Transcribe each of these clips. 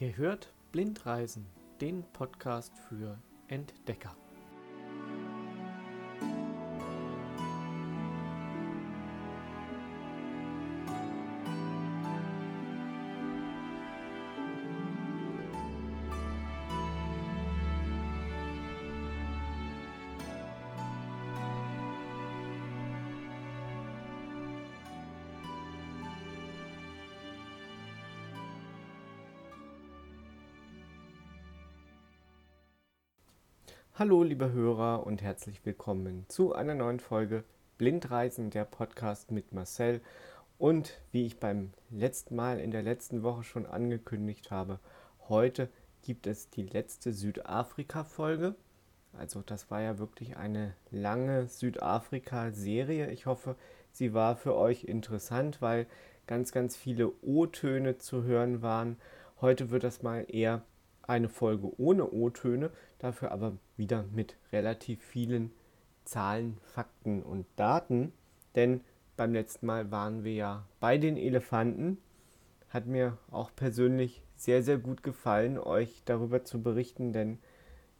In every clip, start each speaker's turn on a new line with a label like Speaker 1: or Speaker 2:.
Speaker 1: Ihr hört Blindreisen, den Podcast für Entdecker. Hallo, liebe Hörer und herzlich willkommen zu einer neuen Folge Blindreisen, der Podcast mit Marcel. Und wie ich beim letzten Mal in der letzten Woche schon angekündigt habe, heute gibt es die letzte Südafrika-Folge. Also das war ja wirklich eine lange Südafrika-Serie. Ich hoffe, sie war für euch interessant, weil ganz, ganz viele O-Töne zu hören waren. Heute wird das mal eher eine Folge ohne O-Töne, dafür aber wieder mit relativ vielen Zahlen, Fakten und Daten. Denn beim letzten Mal waren wir ja bei den Elefanten. Hat mir auch persönlich sehr, sehr gut gefallen, euch darüber zu berichten, denn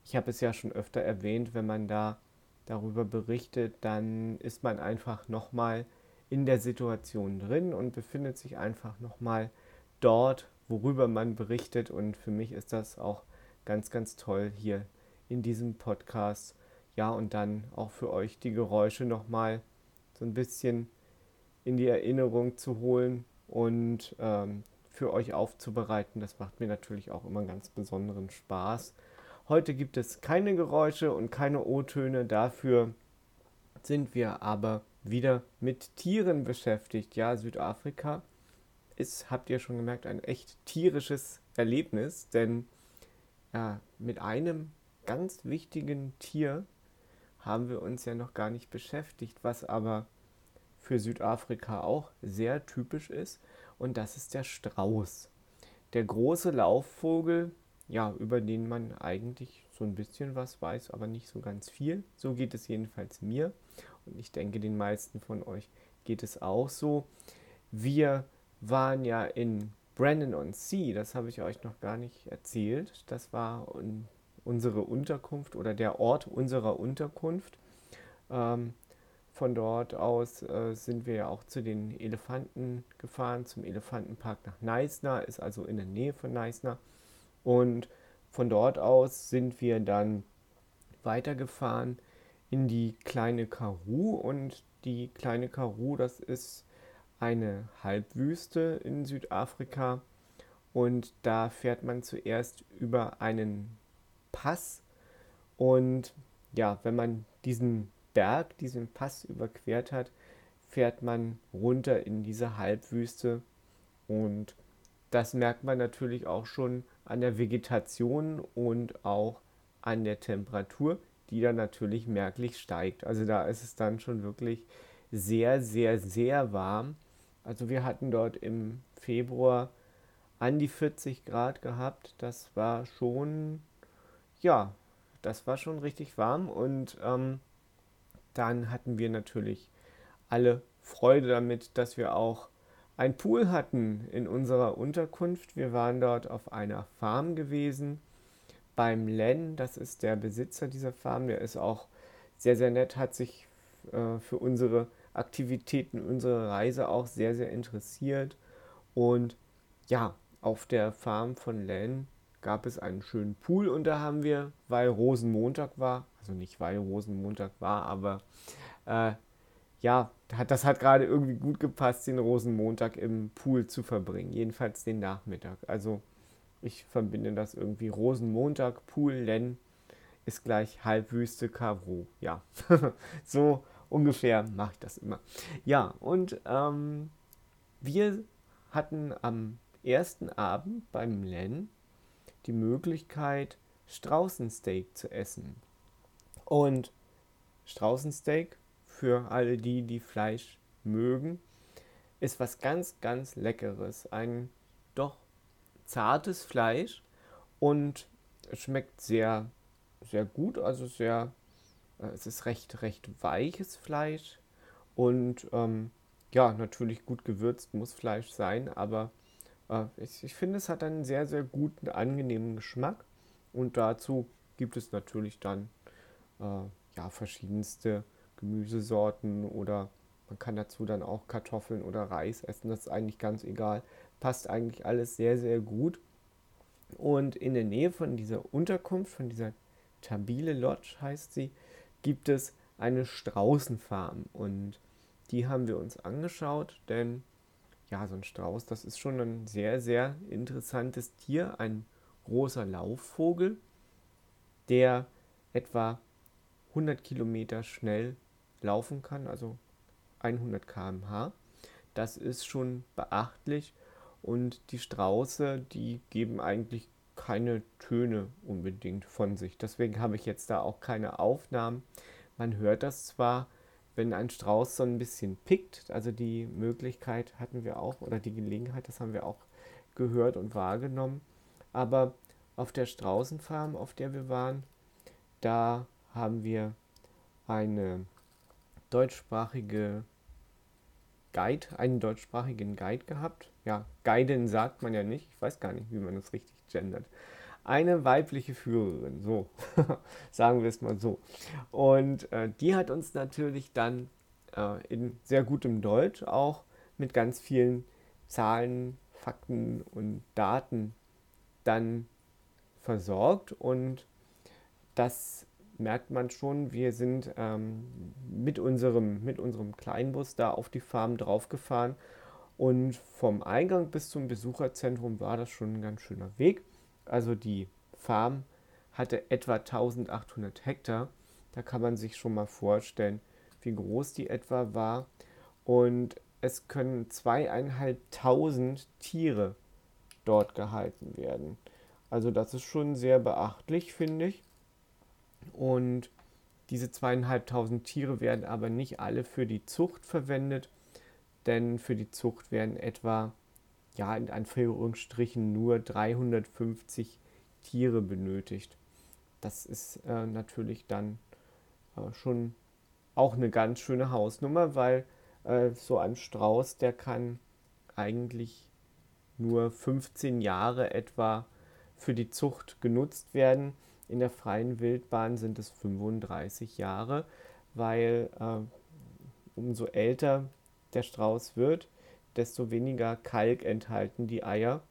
Speaker 1: ich habe es ja schon öfter erwähnt, wenn man da darüber berichtet, dann ist man einfach nochmal in der Situation drin und befindet sich einfach nochmal dort, worüber man berichtet. Und für mich ist das auch ganz, ganz toll hier in diesem Podcast. Ja, und dann auch für euch die Geräusche nochmal so ein bisschen in die Erinnerung zu holen und ähm, für euch aufzubereiten. Das macht mir natürlich auch immer einen ganz besonderen Spaß. Heute gibt es keine Geräusche und keine O-Töne. Dafür sind wir aber wieder mit Tieren beschäftigt. Ja, Südafrika ist, habt ihr schon gemerkt, ein echt tierisches Erlebnis, denn ja, mit einem ganz wichtigen Tier haben wir uns ja noch gar nicht beschäftigt, was aber für Südafrika auch sehr typisch ist, und das ist der Strauß. Der große Laufvogel, ja, über den man eigentlich so ein bisschen was weiß, aber nicht so ganz viel. So geht es jedenfalls mir und ich denke, den meisten von euch geht es auch so. Wir waren ja in Brandon on Sea, das habe ich euch noch gar nicht erzählt. Das war unsere Unterkunft oder der Ort unserer Unterkunft. Ähm, von dort aus äh, sind wir ja auch zu den Elefanten gefahren, zum Elefantenpark nach Neisner, ist also in der Nähe von Neisner. Und von dort aus sind wir dann weitergefahren in die kleine Karoo und die kleine Karoo, das ist eine Halbwüste in Südafrika und da fährt man zuerst über einen Pass und ja, wenn man diesen Berg, diesen Pass überquert hat, fährt man runter in diese Halbwüste und das merkt man natürlich auch schon an der Vegetation und auch an der Temperatur, die dann natürlich merklich steigt. Also da ist es dann schon wirklich sehr, sehr, sehr warm. Also wir hatten dort im Februar an die 40 Grad gehabt. Das war schon, ja, das war schon richtig warm. Und ähm, dann hatten wir natürlich alle Freude damit, dass wir auch ein Pool hatten in unserer Unterkunft. Wir waren dort auf einer Farm gewesen beim Len. Das ist der Besitzer dieser Farm. Der ist auch sehr, sehr nett, hat sich äh, für unsere Aktivitäten, unsere Reise auch sehr, sehr interessiert. Und ja, auf der Farm von Len gab es einen schönen Pool und da haben wir, weil Rosenmontag war, also nicht weil Rosenmontag war, aber äh, ja, das hat gerade irgendwie gut gepasst, den Rosenmontag im Pool zu verbringen. Jedenfalls den Nachmittag. Also ich verbinde das irgendwie Rosenmontag, Pool, Len ist gleich Halbwüste, Kavro. Ja, so ungefähr mache ich das immer. Ja, und ähm, wir hatten am ersten Abend beim Len die Möglichkeit, Straußensteak zu essen. Und Straußensteak, für alle die, die Fleisch mögen, ist was ganz, ganz Leckeres. Ein doch zartes Fleisch und es schmeckt sehr, sehr gut, also sehr, es ist recht, recht weiches Fleisch und ähm, ja, natürlich gut gewürzt muss Fleisch sein, aber äh, ich, ich finde, es hat einen sehr, sehr guten, angenehmen Geschmack und dazu gibt es natürlich dann äh, ja, verschiedenste Gemüsesorten oder man kann dazu dann auch Kartoffeln oder Reis essen, das ist eigentlich ganz egal. Passt eigentlich alles sehr, sehr gut. Und in der Nähe von dieser Unterkunft, von dieser Tabile Lodge heißt sie, gibt es eine Straußenfarm. Und die haben wir uns angeschaut, denn ja, so ein Strauß, das ist schon ein sehr, sehr interessantes Tier, ein großer Laufvogel, der etwa 100 Kilometer schnell laufen kann, also 100 km/h. Das ist schon beachtlich und die Strauße, die geben eigentlich keine Töne unbedingt von sich. Deswegen habe ich jetzt da auch keine Aufnahmen. Man hört das zwar, wenn ein Strauß so ein bisschen pickt, also die Möglichkeit hatten wir auch oder die Gelegenheit, das haben wir auch gehört und wahrgenommen. Aber auf der Straußenfarm, auf der wir waren, da haben wir eine deutschsprachige Guide, einen deutschsprachigen Guide gehabt. Ja, Guiden sagt man ja nicht. Ich weiß gar nicht, wie man das richtig gendert. Eine weibliche Führerin, so sagen wir es mal so. Und äh, die hat uns natürlich dann äh, in sehr gutem Deutsch auch mit ganz vielen Zahlen, Fakten und Daten dann versorgt. Und das merkt man schon, wir sind ähm, mit, unserem, mit unserem Kleinbus da auf die Farm draufgefahren und vom Eingang bis zum Besucherzentrum war das schon ein ganz schöner Weg. Also die Farm hatte etwa 1800 Hektar. Da kann man sich schon mal vorstellen, wie groß die etwa war. Und es können zweieinhalbtausend Tiere dort gehalten werden. Also das ist schon sehr beachtlich, finde ich. Und diese zweieinhalbtausend Tiere werden aber nicht alle für die Zucht verwendet, denn für die Zucht werden etwa, ja, in Anführungsstrichen nur 350 Tiere benötigt. Das ist äh, natürlich dann äh, schon auch eine ganz schöne Hausnummer, weil äh, so ein Strauß, der kann eigentlich nur 15 Jahre etwa für die Zucht genutzt werden. In der freien Wildbahn sind es 35 Jahre, weil äh, umso älter der Strauß wird, desto weniger Kalk enthalten die Eier.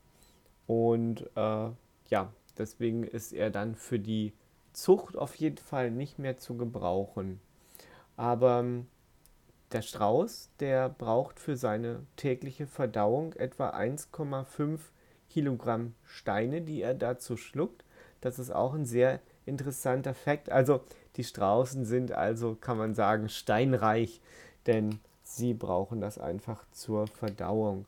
Speaker 1: Und äh, ja, deswegen ist er dann für die Zucht auf jeden Fall nicht mehr zu gebrauchen. Aber ähm, der Strauß, der braucht für seine tägliche Verdauung etwa 1,5 Kilogramm Steine, die er dazu schluckt. Das ist auch ein sehr interessanter Fakt. Also die Straußen sind also, kann man sagen, steinreich, denn sie brauchen das einfach zur Verdauung.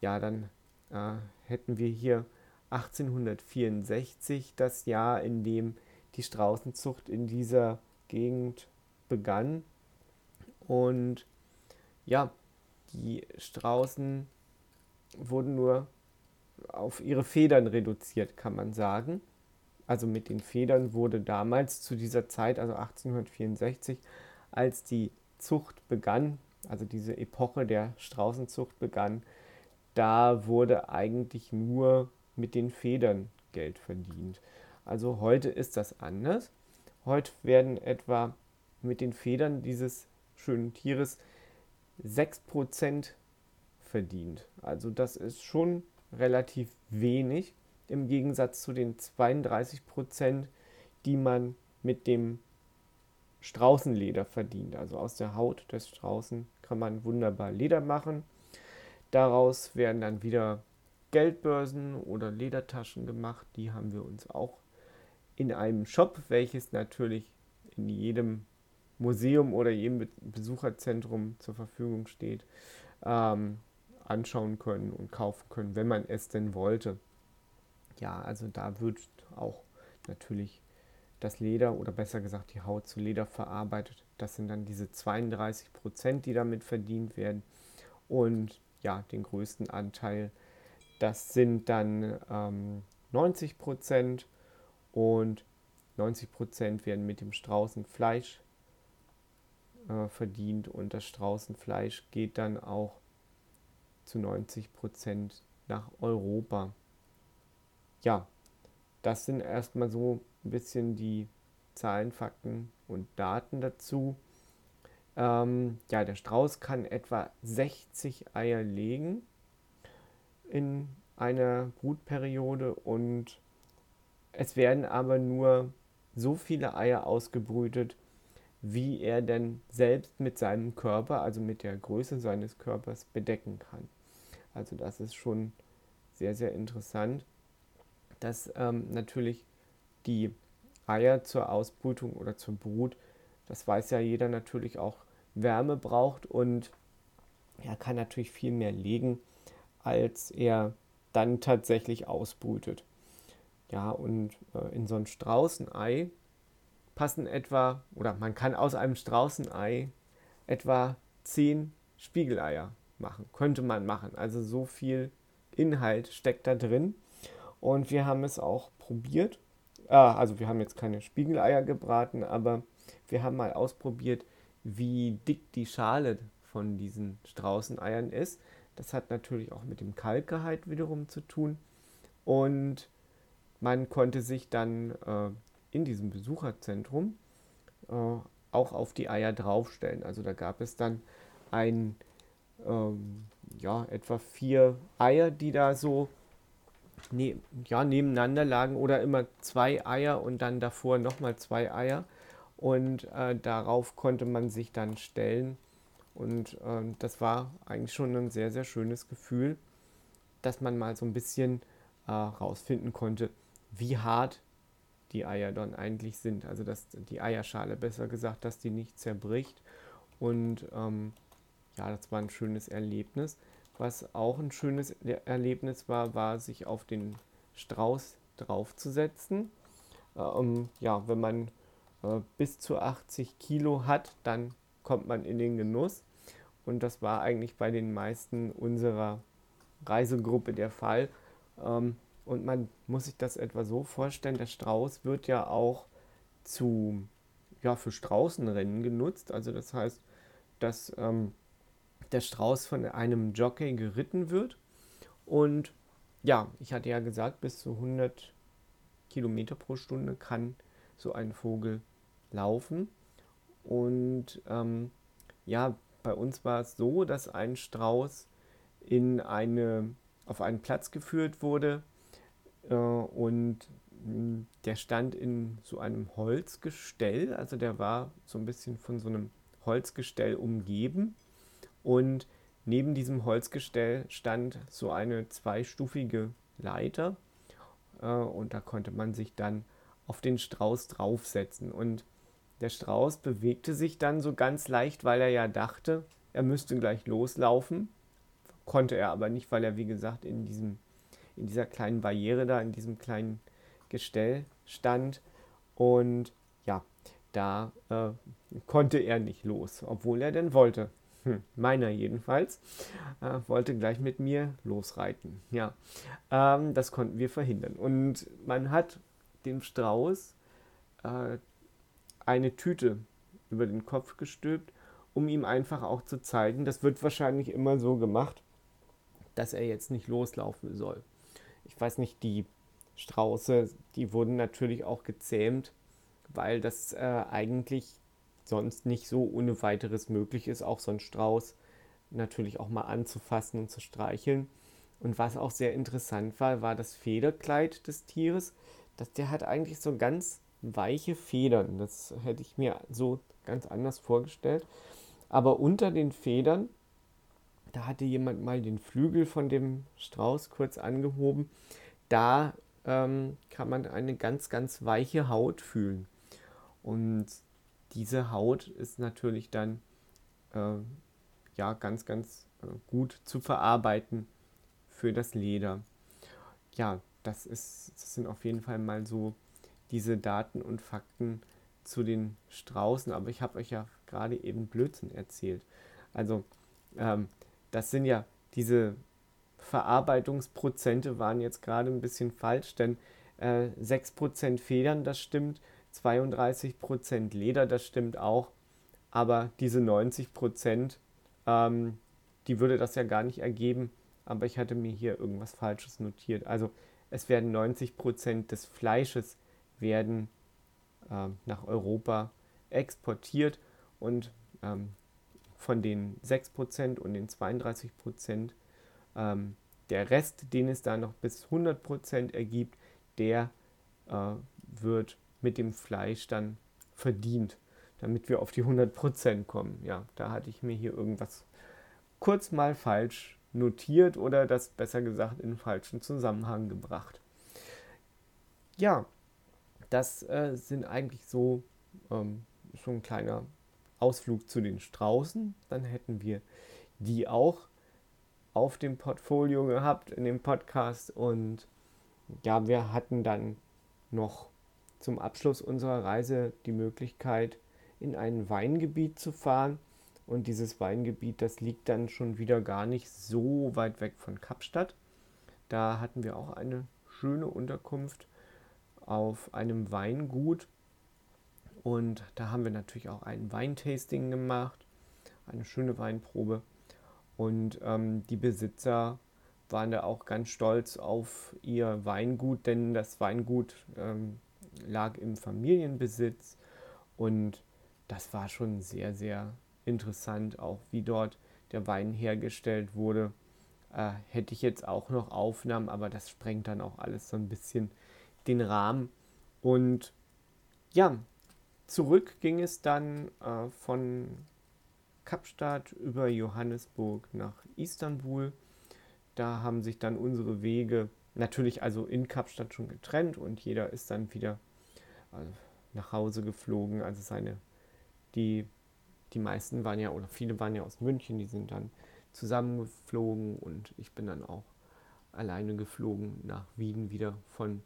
Speaker 1: Ja, dann äh, hätten wir hier 1864 das Jahr, in dem die Straußenzucht in dieser Gegend begann. Und ja, die Straußen wurden nur auf ihre Federn reduziert, kann man sagen. Also mit den Federn wurde damals zu dieser Zeit, also 1864, als die Zucht begann, also diese Epoche der Straußenzucht begann, da wurde eigentlich nur mit den Federn Geld verdient. Also heute ist das anders. Heute werden etwa mit den Federn dieses schönen Tieres 6% verdient. Also das ist schon relativ wenig im Gegensatz zu den 32 Prozent, die man mit dem Straußenleder verdient. Also aus der Haut des Straußen kann man wunderbar Leder machen. Daraus werden dann wieder Geldbörsen oder Ledertaschen gemacht. Die haben wir uns auch in einem Shop, welches natürlich in jedem Museum oder jedem Besucherzentrum zur Verfügung steht, ähm, anschauen können und kaufen können, wenn man es denn wollte. Ja, also da wird auch natürlich das Leder oder besser gesagt die Haut zu Leder verarbeitet. Das sind dann diese 32 Prozent, die damit verdient werden. Und ja, den größten Anteil das sind dann ähm, 90 Prozent und 90 Prozent werden mit dem Straußenfleisch äh, verdient und das Straußenfleisch geht dann auch zu 90 Prozent nach Europa. Ja, das sind erstmal so ein bisschen die Zahlen, Fakten und Daten dazu. Ähm, ja, der Strauß kann etwa 60 Eier legen in einer Brutperiode und es werden aber nur so viele Eier ausgebrütet, wie er denn selbst mit seinem Körper, also mit der Größe seines Körpers, bedecken kann. Also das ist schon sehr, sehr interessant, dass ähm, natürlich die Eier zur Ausbrütung oder zur Brut, das weiß ja jeder natürlich auch, Wärme braucht und er kann natürlich viel mehr legen, als er dann tatsächlich ausbrütet. Ja, und äh, in so ein Straußenei passen etwa, oder man kann aus einem Straußenei etwa zehn Spiegeleier machen. Könnte man machen. Also so viel Inhalt steckt da drin. Und wir haben es auch probiert. Ah, also wir haben jetzt keine Spiegeleier gebraten, aber wir haben mal ausprobiert, wie dick die Schale von diesen Straußeneiern ist. Das hat natürlich auch mit dem Kalkgehalt wiederum zu tun. Und man konnte sich dann äh, in diesem Besucherzentrum äh, auch auf die Eier draufstellen. Also da gab es dann ein, ähm, ja, etwa vier Eier, die da so ne ja, nebeneinander lagen oder immer zwei Eier und dann davor nochmal zwei Eier. Und äh, darauf konnte man sich dann stellen. Und äh, das war eigentlich schon ein sehr, sehr schönes Gefühl, dass man mal so ein bisschen äh, rausfinden konnte, wie hart die Eier dann eigentlich sind. Also dass die Eierschale besser gesagt, dass die nicht zerbricht. Und ähm, ja, das war ein schönes Erlebnis. Was auch ein schönes Erlebnis war, war sich auf den Strauß draufzusetzen. Ähm, ja, wenn man äh, bis zu 80 Kilo hat, dann kommt man in den Genuss. Und das war eigentlich bei den meisten unserer Reisegruppe der Fall. Ähm, und man muss sich das etwa so vorstellen, der Strauß wird ja auch zu, ja, für Straußenrennen genutzt. Also das heißt, dass ähm, der Strauß von einem Jockey geritten wird. Und ja, ich hatte ja gesagt, bis zu 100 Kilometer pro Stunde kann so ein Vogel laufen. Und ähm, ja, bei uns war es so, dass ein Strauß in eine, auf einen Platz geführt wurde, äh, und hm, der stand in so einem Holzgestell, also der war so ein bisschen von so einem Holzgestell umgeben. Und neben diesem Holzgestell stand so eine zweistufige Leiter. Äh, und da konnte man sich dann auf den Strauß draufsetzen. Und der Strauß bewegte sich dann so ganz leicht, weil er ja dachte, er müsste gleich loslaufen. Konnte er aber nicht, weil er, wie gesagt, in diesem in dieser kleinen Barriere da, in diesem kleinen Gestell stand. Und ja, da äh, konnte er nicht los, obwohl er denn wollte. Hm, meiner jedenfalls, äh, wollte gleich mit mir losreiten. Ja, ähm, das konnten wir verhindern. Und man hat dem Strauß äh, eine Tüte über den Kopf gestülpt, um ihm einfach auch zu zeigen, das wird wahrscheinlich immer so gemacht, dass er jetzt nicht loslaufen soll ich weiß nicht, die Strauße, die wurden natürlich auch gezähmt, weil das äh, eigentlich sonst nicht so ohne weiteres möglich ist, auch so ein Strauß natürlich auch mal anzufassen und zu streicheln. Und was auch sehr interessant war, war das Federkleid des Tieres. Das, der hat eigentlich so ganz weiche Federn. Das hätte ich mir so ganz anders vorgestellt. Aber unter den Federn da hatte jemand mal den Flügel von dem Strauß kurz angehoben. Da ähm, kann man eine ganz, ganz weiche Haut fühlen. Und diese Haut ist natürlich dann äh, ja ganz, ganz äh, gut zu verarbeiten für das Leder. Ja, das, ist, das sind auf jeden Fall mal so diese Daten und Fakten zu den Straußen. Aber ich habe euch ja gerade eben Blödsinn erzählt. Also ähm, das sind ja diese Verarbeitungsprozente waren jetzt gerade ein bisschen falsch, denn äh, 6% Federn, das stimmt, 32% Leder, das stimmt auch, aber diese 90%, ähm, die würde das ja gar nicht ergeben, aber ich hatte mir hier irgendwas Falsches notiert. Also es werden 90% des Fleisches werden äh, nach Europa exportiert. Und ähm, von den 6% und den 32% ähm, der Rest, den es da noch bis 100% ergibt, der äh, wird mit dem Fleisch dann verdient, damit wir auf die 100% kommen. Ja, da hatte ich mir hier irgendwas kurz mal falsch notiert oder das besser gesagt in falschen Zusammenhang gebracht. Ja, das äh, sind eigentlich so ähm, schon ein kleiner Ausflug zu den Straußen. Dann hätten wir die auch auf dem Portfolio gehabt in dem Podcast und ja, wir hatten dann noch zum Abschluss unserer Reise die Möglichkeit, in ein Weingebiet zu fahren. Und dieses Weingebiet, das liegt dann schon wieder gar nicht so weit weg von Kapstadt. Da hatten wir auch eine schöne Unterkunft auf einem Weingut. Und da haben wir natürlich auch ein Weintasting gemacht, eine schöne Weinprobe. Und ähm, die Besitzer waren da auch ganz stolz auf ihr Weingut, denn das Weingut ähm, lag im Familienbesitz und das war schon sehr, sehr interessant, auch wie dort der Wein hergestellt wurde. Äh, hätte ich jetzt auch noch Aufnahmen, aber das sprengt dann auch alles so ein bisschen den Rahmen. Und ja, zurück ging es dann äh, von Kapstadt über Johannesburg nach Istanbul. Da haben sich dann unsere Wege natürlich also in Kapstadt schon getrennt und jeder ist dann wieder äh, nach Hause geflogen. Also seine, die, die meisten waren ja, oder viele waren ja aus München, die sind dann zusammengeflogen und ich bin dann auch alleine geflogen nach Wien wieder von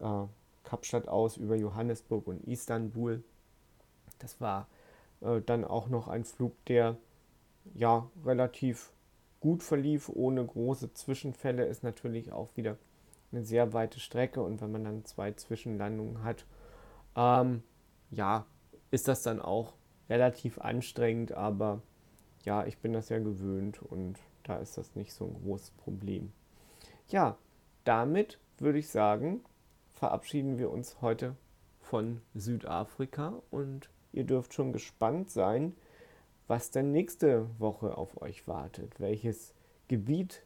Speaker 1: äh, Kapstadt aus über Johannesburg und Istanbul. Das war äh, dann auch noch ein Flug, der ja relativ gut verlief, ohne große Zwischenfälle, ist natürlich auch wieder eine sehr weite Strecke. Und wenn man dann zwei Zwischenlandungen hat, ähm, ja, ist das dann auch relativ anstrengend, aber ja, ich bin das ja gewöhnt und da ist das nicht so ein großes Problem. Ja, damit würde ich sagen, verabschieden wir uns heute von Südafrika. Und ihr dürft schon gespannt sein, was denn nächste Woche auf euch wartet, welches Gebiet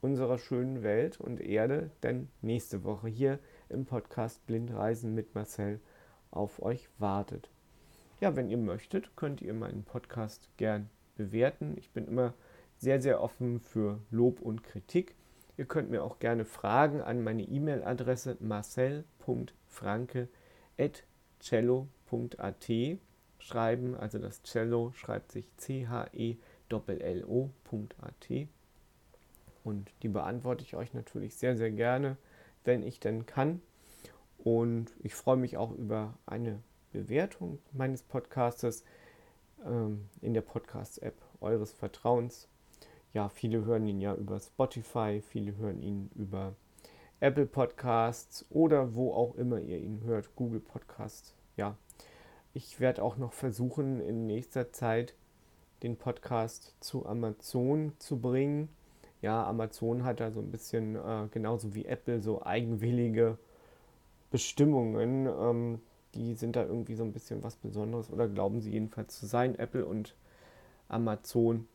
Speaker 1: unserer schönen Welt und Erde denn nächste Woche hier im Podcast Blindreisen mit Marcel auf euch wartet. Ja, wenn ihr möchtet, könnt ihr meinen Podcast gern bewerten. Ich bin immer sehr, sehr offen für Lob und Kritik. Ihr könnt mir auch gerne Fragen an meine E-Mail-Adresse marcel.franke.cello.at schreiben. Also das Cello schreibt sich C-H-E-L-L-O.at. Und die beantworte ich euch natürlich sehr, sehr gerne, wenn ich denn kann. Und ich freue mich auch über eine Bewertung meines Podcastes ähm, in der Podcast-App eures Vertrauens ja, viele hören ihn ja über Spotify, viele hören ihn über Apple Podcasts oder wo auch immer ihr ihn hört, Google Podcasts. Ja, ich werde auch noch versuchen, in nächster Zeit den Podcast zu Amazon zu bringen. Ja, Amazon hat da so ein bisschen, äh, genauso wie Apple, so eigenwillige Bestimmungen. Ähm, die sind da irgendwie so ein bisschen was Besonderes oder glauben sie jedenfalls zu sein, Apple und Amazon.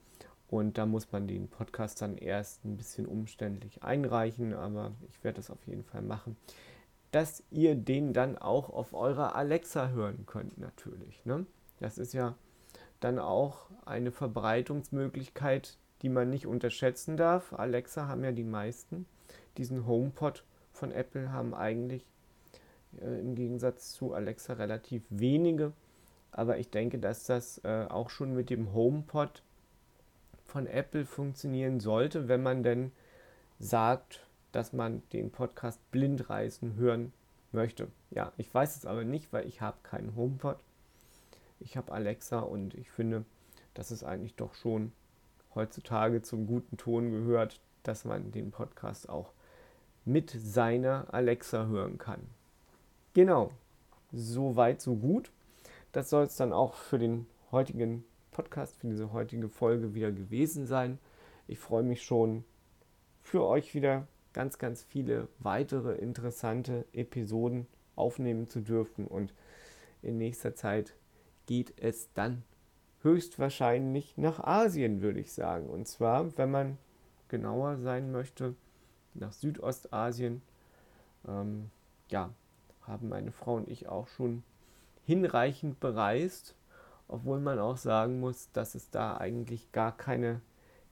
Speaker 1: Und da muss man den Podcast dann erst ein bisschen umständlich einreichen, aber ich werde das auf jeden Fall machen. Dass ihr den dann auch auf eurer Alexa hören könnt, natürlich. Ne? Das ist ja dann auch eine Verbreitungsmöglichkeit, die man nicht unterschätzen darf. Alexa haben ja die meisten. Diesen HomePod von Apple haben eigentlich äh, im Gegensatz zu Alexa relativ wenige. Aber ich denke, dass das äh, auch schon mit dem HomePod von Apple funktionieren sollte, wenn man denn sagt, dass man den Podcast Blindreisen hören möchte. Ja, ich weiß es aber nicht, weil ich habe keinen HomePod. Ich habe Alexa und ich finde, dass es eigentlich doch schon heutzutage zum guten Ton gehört, dass man den Podcast auch mit seiner Alexa hören kann. Genau, so weit, so gut. Das soll es dann auch für den heutigen Podcast, für diese heutige Folge wieder gewesen sein. Ich freue mich schon für euch wieder ganz, ganz viele weitere interessante Episoden aufnehmen zu dürfen und in nächster Zeit geht es dann höchstwahrscheinlich nach Asien, würde ich sagen. Und zwar, wenn man genauer sein möchte, nach Südostasien. Ähm, ja, haben meine Frau und ich auch schon hinreichend bereist, obwohl man auch sagen muss, dass es da eigentlich gar keine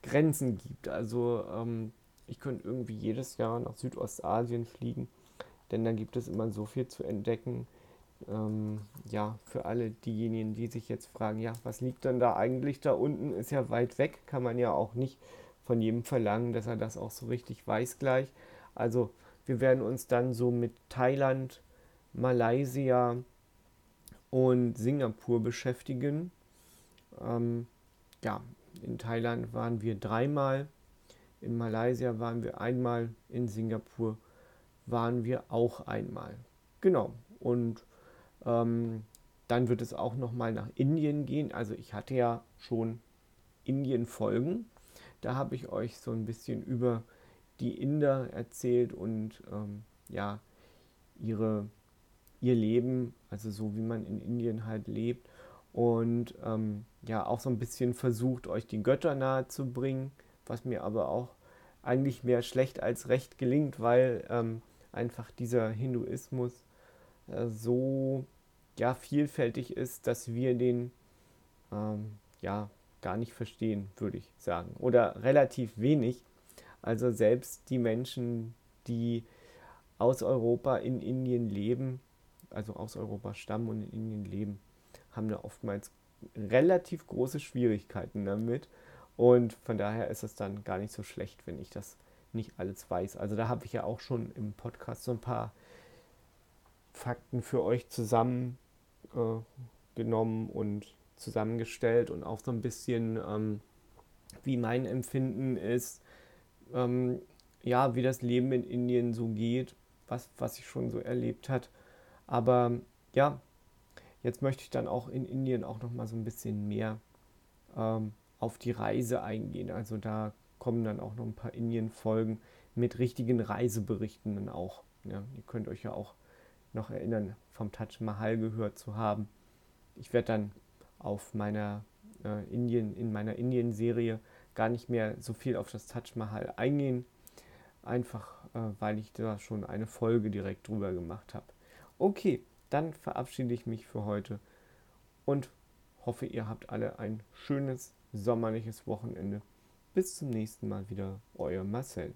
Speaker 1: Grenzen gibt. Also ähm, ich könnte irgendwie jedes Jahr nach Südostasien fliegen, denn da gibt es immer so viel zu entdecken. Ähm, ja, für alle diejenigen, die sich jetzt fragen, ja, was liegt denn da eigentlich da unten? Ist ja weit weg, kann man ja auch nicht von jedem verlangen, dass er das auch so richtig weiß gleich. Also wir werden uns dann so mit Thailand, Malaysia und Singapur beschäftigen. Ähm, ja, in Thailand waren wir dreimal, in Malaysia waren wir einmal, in Singapur waren wir auch einmal. Genau. Und ähm, dann wird es auch noch mal nach Indien gehen. Also ich hatte ja schon Indien-Folgen. Da habe ich euch so ein bisschen über die Inder erzählt und ähm, ja, ihre, ihr Leben, also so wie man in Indien halt lebt. Und ähm, ja, auch so ein bisschen versucht, euch die Götter nahe zu bringen, was mir aber auch eigentlich mehr schlecht als recht gelingt, weil ähm, einfach dieser Hinduismus äh, so ja, vielfältig ist, dass wir den ähm, ja, gar nicht verstehen, würde ich sagen. Oder relativ wenig. Also selbst die Menschen, die aus Europa in Indien leben, also aus Europa stammen und in Indien leben, haben da oftmals relativ große Schwierigkeiten damit. Und von daher ist es dann gar nicht so schlecht, wenn ich das nicht alles weiß. Also da habe ich ja auch schon im Podcast so ein paar Fakten für euch zusammengenommen äh, und zusammengestellt und auch so ein bisschen, ähm, wie mein Empfinden ist, ähm, ja, wie das Leben in Indien so geht, was, was ich schon so erlebt hat. Aber ja, jetzt möchte ich dann auch in Indien auch noch mal so ein bisschen mehr ähm, auf die Reise eingehen. Also da kommen dann auch noch ein paar Indien-Folgen mit richtigen Reiseberichten dann auch. Ja, ihr könnt euch ja auch noch erinnern, vom Taj Mahal gehört zu haben. Ich werde dann auf meiner äh, Indien, in meiner Indien-Serie gar nicht mehr so viel auf das Taj Mahal eingehen. Einfach äh, weil ich da schon eine Folge direkt drüber gemacht habe. Okay, dann verabschiede ich mich für heute und hoffe, ihr habt alle ein schönes sommerliches Wochenende. Bis zum nächsten Mal wieder, euer Marcel.